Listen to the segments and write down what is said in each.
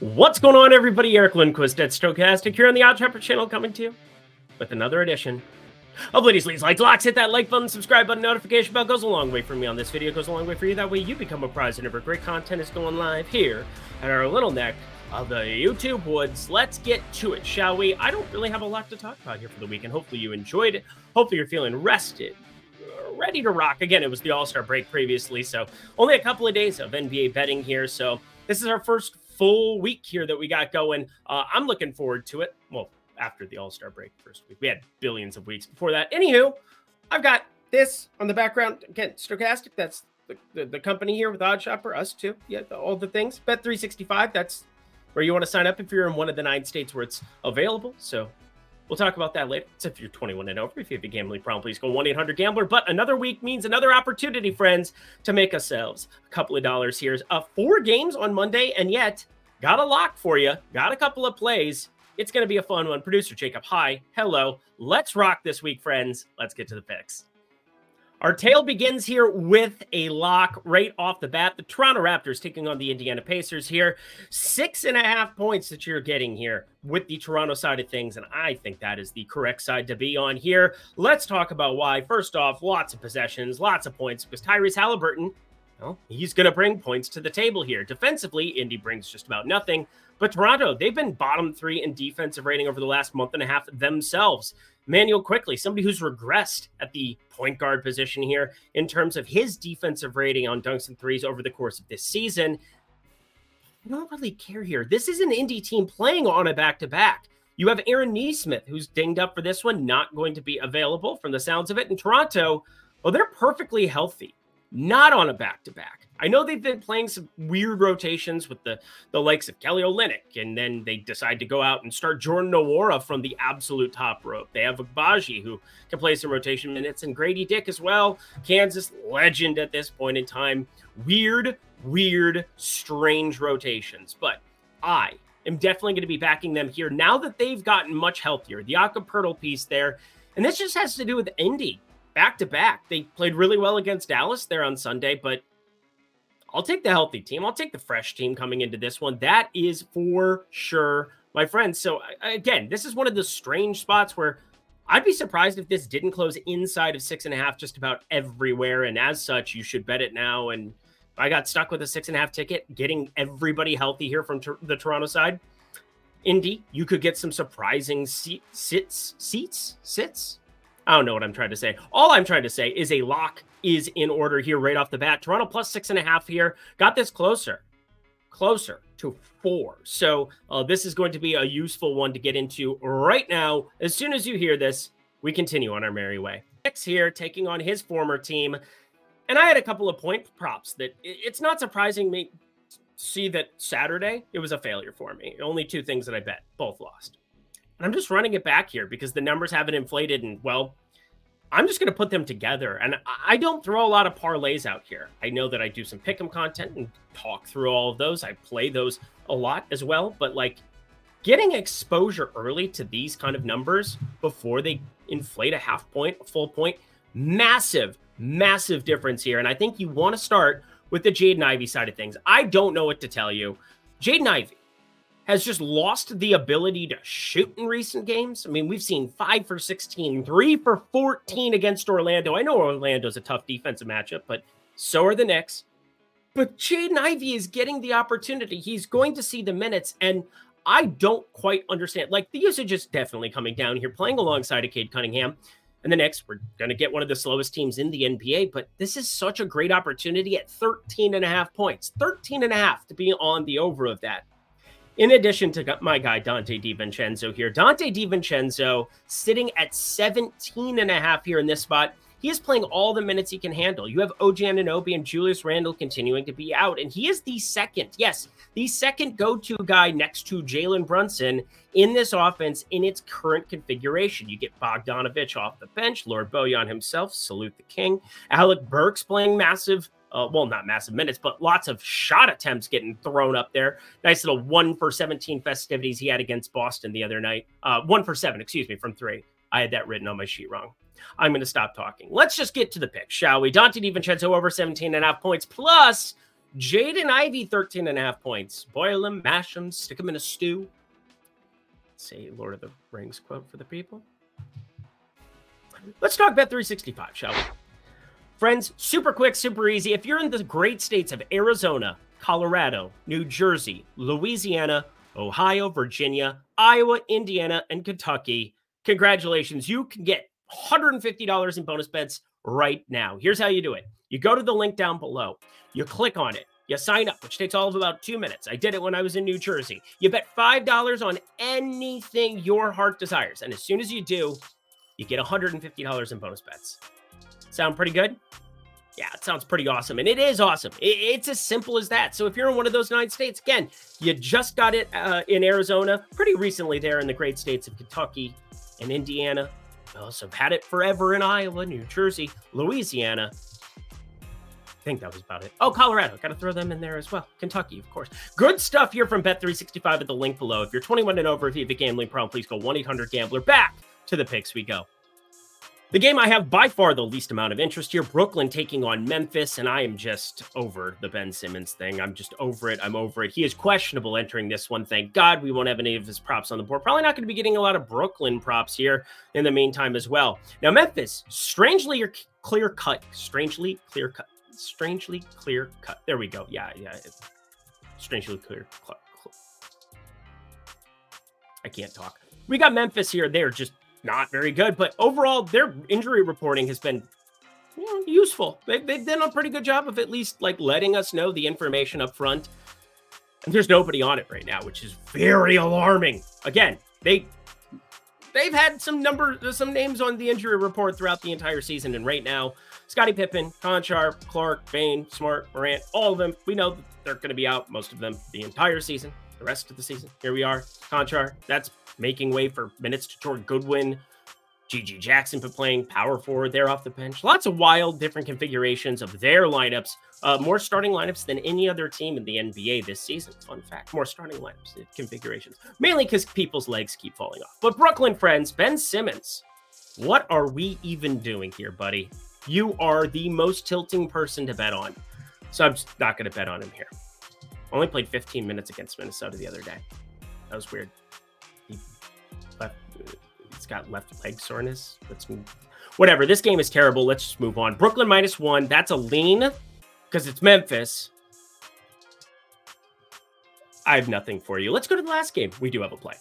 What's going on, everybody? Eric Lindquist at Stochastic here on the OddsShopper channel coming to you with another edition of Lindy's Leans Like Locks. Hit that like button, subscribe button, notification bell goes a long way for me on this video, goes a long way for you. That way you become a prize whenever great content is going live here at our little neck of the YouTube woods. Let's get to it, shall we? I don't really have a lot to talk about here for the weekend. Hopefully you enjoyed it. Hopefully you're feeling rested, ready to rock. Again, it was the All Star break previously, so only a couple of days of NBA betting here. So this is our first full week here that we got going. Uh, I'm looking forward to it. Well, after the All Star break first week, we had billions of weeks before that. Anywho, I've got this on the background. Again, Stochastic, That's the, the, the company here with OddsShopper, us too. Yeah, the, all the things. Bet 365. That's where you want to sign up if you're in one of the nine states where it's available. So we'll talk about that later. It's if you're 21 and over. If you have a gambling problem, please go 1 800 Gambler. But another week means another opportunity, friends, to make ourselves a couple of dollars here. Uh, four games on Monday, and yet got a lock for you. Got a couple of plays. It's going to be a fun one. Producer Jacob, hi. Hello. Let's rock this week, friends. Let's get to the picks. Our tale begins here with a lock right off the bat. The Toronto Raptors taking on the Indiana Pacers here. Six and a half points that you're getting here with the Toronto side of things. And I think that is the correct side to be on here. Let's talk about why. First off, lots of possessions, lots of points because Tyrese Halliburton, well, he's going to bring points to the table here. Defensively, Indy brings just about nothing. But Toronto, they've been bottom three in defensive rating over the last month and a half themselves. Immanuel Quickley, somebody who's regressed at the point guard position here in terms of his defensive rating on dunks and threes over the course of this season. I don't really care here. This is an indie team playing on a back to back. You have Aaron Nesmith, who's dinged up for this one, not going to be available from the sounds of it. In Toronto, well, they're perfectly healthy, not on a back to back. I know they've been playing some weird rotations with the the likes of Kelly Olynyk, and then they decide to go out and start Jordan Nwora from the absolute top rope. They have Agbaji who can play some rotation minutes, and Grady Dick as well, Kansas legend at this point in time. Weird, weird, strange rotations, but I am definitely going to be backing them here now that they've gotten much healthier. The Akapurtle piece there, and this just has to do with Indy back to back. They played really well against Dallas there on Sunday, but I'll take the healthy team. I'll take the fresh team coming into this one. That is for sure, my friends. So, again, this is one of the strange spots where I'd be surprised if this didn't close inside of six and a half just about everywhere. And as such, you should bet it now. And I got stuck with a six and a half ticket, getting everybody healthy here from the Toronto side. Indy, you could get some surprising seat, sits, seats, sits. I don't know what I'm trying to say. All I'm trying to say is a lock is in order here right off the bat. Toronto plus six and a half here. Got this closer, closer to four. So uh, this is going to be a useful one to get into right now. As soon as you hear this, we continue on our merry way. Next here taking on his former team. And I had a couple of point props that it's not surprising me see that Saturday it was a failure for me. Only two things that I bet, both lost. And I'm just running it back here because the numbers haven't inflated and well, I'm just going to put them together. And I don't throw a lot of parlays out here. I know that I do some pick'em content and talk through all of those. I play those a lot as well. But like getting exposure early to these kind of numbers before they inflate a half point, a full point, massive, massive difference here. And I think you want to start with the Jaden Ivey side of things. I don't know what to tell you. Jaden Ivey, has just lost the ability to shoot in recent games. I mean, we've seen five for 16, three for 14 against Orlando. I know Orlando's a tough defensive matchup, but so are the Knicks. But Jaden Ivey is getting the opportunity. He's going to see the minutes, and I don't quite understand. Like, the usage is definitely coming down here, playing alongside of Cade Cunningham. And the Knicks, we're going to get one of the slowest teams in the NBA, but this is such a great opportunity at 13 and a half points. 13 and a half to be on the over of that in addition to my guy Donte DiVincenzo here. Donte DiVincenzo sitting at 17 and a half here in this spot. he is playing all the minutes he can handle. You have OG Anunoby and Julius Randle continuing to be out, and he is the second, yes, the second go-to guy next to Jalen Brunson in this offense in its current configuration. You get Bogdanovich off the bench, Lord Bojan himself, salute the king. Alec Burks playing massive uh, well, not massive minutes, but lots of shot attempts getting thrown up there. Nice little one for 17 festivities he had against Boston the other night. Uh, one for seven, excuse me, from three. I had that written on my sheet wrong. I'm going to stop talking. Let's just get to the pick, shall we? Donte DiVincenzo over 17 and a half points, plus Jaden Ivey 13 and a half points. Boil them, mash them, stick them in a stew. Say Lord of the Rings quote for the people. Let's talk Bet 365, shall we? Friends, super quick, super easy. If you're in the great states of Arizona, Colorado, New Jersey, Louisiana, Ohio, Virginia, Iowa, Indiana, and Kentucky, congratulations. You can get $150 in bonus bets right now. Here's how you do it you go to the link down below, you click on it, you sign up, which takes all of about two minutes. I did it when I was in New Jersey. You bet $5 on anything your heart desires. And as soon as you do, you get $150 in bonus bets. Sound pretty good? Yeah, it sounds pretty awesome. And it is awesome. It's as simple as that. So if you're in one of those nine states, again, you just got it uh, in Arizona, pretty recently there in the great states of Kentucky and Indiana. We also have had it forever in Iowa, New Jersey, Louisiana. I think that was about it. Oh, Colorado. Got to throw them in there as well. Kentucky, of course. Good stuff here from Bet365 at the link below. If you're 21 and over, if you have a gambling problem, please go 1 800 Gambler. Back to the picks we go. The game I have by far the least amount of interest here Brooklyn taking on Memphis, and I am just over the Ben Simmons thing. I'm just over it. I'm over it. He is questionable entering this one. Thank God we won't have any of his props on the board. Probably not going to be getting a lot of Brooklyn props here in the meantime as well. Now, Memphis, strangely clear cut, strangely clear cut, strangely clear cut. There we go. Yeah, yeah. Strangely clear. Cut. I can't talk. We got Memphis here. They're just not very good. But overall, their injury reporting has been you know, useful. They, they've done a pretty good job of at least like letting us know the information up front. And there's nobody on it right now, which is very alarming. Again, they they've had some numbers, some names on the injury report throughout the entire season, and right now, Scotty Pippen, Konchar, Clark, Bane, Smart, Morant, all of them, we know they're going to be out, most of them, the entire season, the rest of the season. Here we are, Konchar. That's making way for minutes to Jordan Goodwin. GG Jackson but playing power forward there off the bench. Lots of wild different configurations of their lineups. Uh, more starting lineups than any other team in the NBA this season. Fun fact. More starting lineups configurations. Mainly because people's legs keep falling off. But Brooklyn friends, Ben Simmons. What are we even doing here, buddy? You are the most tilting person to bet on. So I'm not going to bet on him here. Only played 15 minutes against Minnesota the other day. That was weird. It's got left leg soreness. Let's move. Whatever. This game is terrible. Let's just move on. Brooklyn minus one. That's a lean because it's Memphis. I have nothing for you. Let's go to the last game. We do have a play.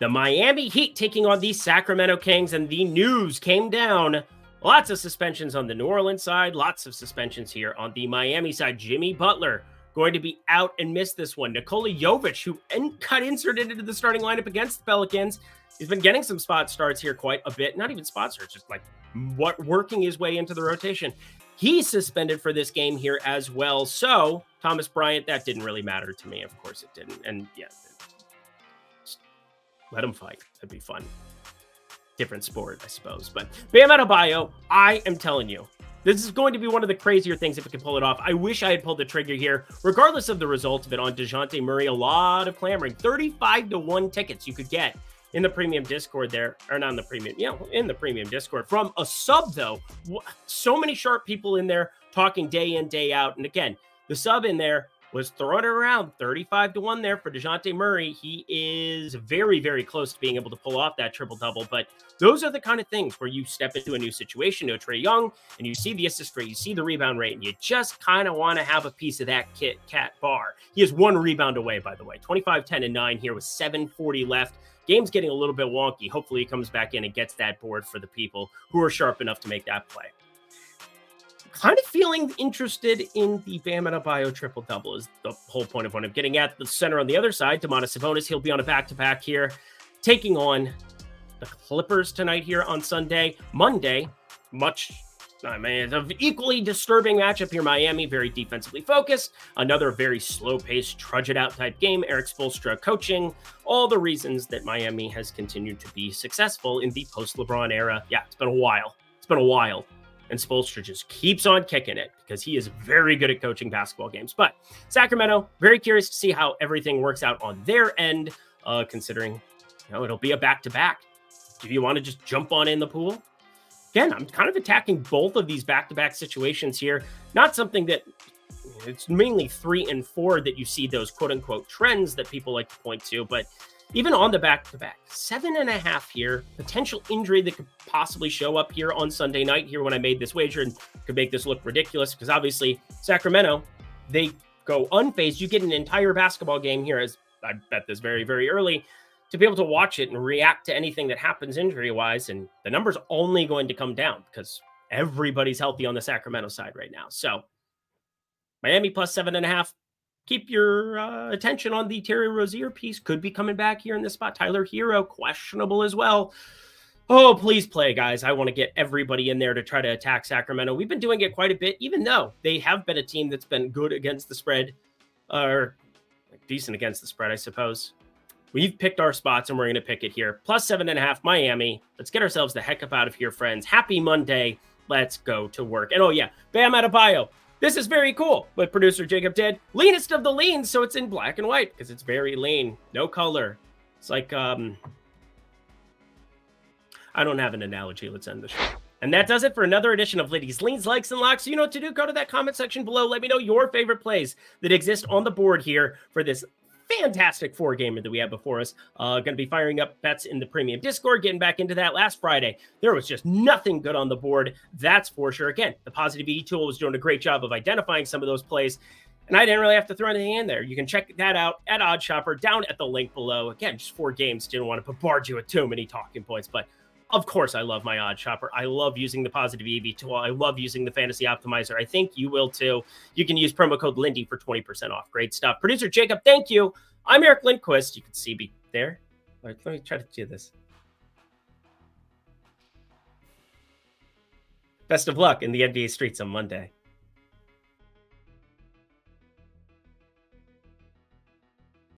The Miami Heat taking on the Sacramento Kings, and the news came down. Lots of suspensions on the New Orleans side, lots of suspensions here on the Miami side. Jimmy Butler going to be out and miss this one. Nikola Jovic, who got inserted into the starting lineup against the Pelicans, he's been getting some spot starts here quite a bit. Not even spot starts, just like what working his way into the rotation. He's suspended for this game here as well. So Thomas Bryant, that didn't really matter to me. Of course it didn't. And yeah, let him fight. That'd be fun. Different sport, I suppose. But Bam Adebayo, I am telling you, this is going to be one of the crazier things if it can pull it off. I wish I had pulled the trigger here, regardless of the result of it on Dejounte Murray. A lot of clamoring. 35 to 1 tickets you could get in the premium Discord there, or not in the premium, yeah, in the premium Discord. From a sub, though, so many sharp people in there talking day in, day out. And again, the sub in there was throwing it around 35 to 1 there for Dejounte Murray. He is very, very close to being able to pull off that triple double. But those are the kind of things where you step into a new situation a Trae Young and you see the assist rate, you see the rebound rate, and you just kind of want to have a piece of that Kit Kat bar. He is one rebound away, by the way 25, 10, and 9 here with 740 left. Game's getting a little bit wonky. Hopefully, he comes back in and gets that board for the people who are sharp enough to make that play kind of feeling interested in the Bam Adebayo triple double is the whole point of what I'm getting at. The center on the other side, Domantas Sabonis, he'll be on a back to back here, taking on the Clippers tonight here on Sunday. Monday, much I mean, it's an equally disturbing matchup here. Miami, very defensively focused. Another very slow paced, trudge it out type game. Erik Spoelstra coaching. All the reasons that Miami has continued to be successful in the post LeBron era. Yeah, it's been a while. It's been a while. And Spoelstra just keeps on kicking it because he is very good at coaching basketball games. But Sacramento, very curious to see how everything works out on their end, uh, considering you know it'll be a back to back. Do you want to just jump on in the pool? again, I'm kind of attacking both of these back to back situations here. Not something that it's mainly three and four that you see those quote unquote trends that people like to point to, but even on the back to back, seven and a half here, potential injury that could possibly show up here on Sunday night here when I made this wager and could make this look ridiculous because obviously Sacramento, they go unfazed. You get an entire basketball game here, as I bet this very, very early to be able to watch it and react to anything that happens injury wise. And the number's only going to come down because everybody's healthy on the Sacramento side right now. So Miami plus seven and a half. Keep your uh, attention on the Terry Rozier piece. Could be coming back here in this spot. Tyler Herro, questionable as well. Oh, please play, guys. I want to get everybody in there to try to attack Sacramento. We've been doing it quite a bit, even though they have been a team that's been good against the spread, or decent against the spread, I suppose. We've picked our spots and we're going to pick it here. Plus seven and a half, Miami. Let's get ourselves the heck up out of here, friends. Happy Monday. Let's go to work. And oh, yeah, Bam Adebayo. This is very cool. But producer Jacob did. Leanest of the lean. So it's in black and white because it's very lean. No color. It's like, um, I don't have an analogy. Let's end the show. And that does it for another edition of Lindy's Leans, Likes, and Locks. You know what to do. Go to that comment section below. Let me know your favorite plays that exist on the board here for this fantastic four gamer that we have before us. Uh, going to be firing up bets in the premium Discord, getting back into that last Friday. There was just nothing good on the board. That's for sure. Again, the positive E tool was doing a great job of identifying some of those plays. And I didn't really have to throw anything in there. You can check that out at OddsShopper down at the link below. Again, just four games. Didn't want to bombard you with too many talking points, but of course, I love my OddsShopper. I love using the positive EV tool. I love using the fantasy optimizer. I think you will too. You can use promo code Lindy for 20% off. Great stuff. Producer Jacob, thank you. I'm Eric Lindquist. You can see me there. Right, let me try to do this. Best of luck in the NBA streets on Monday.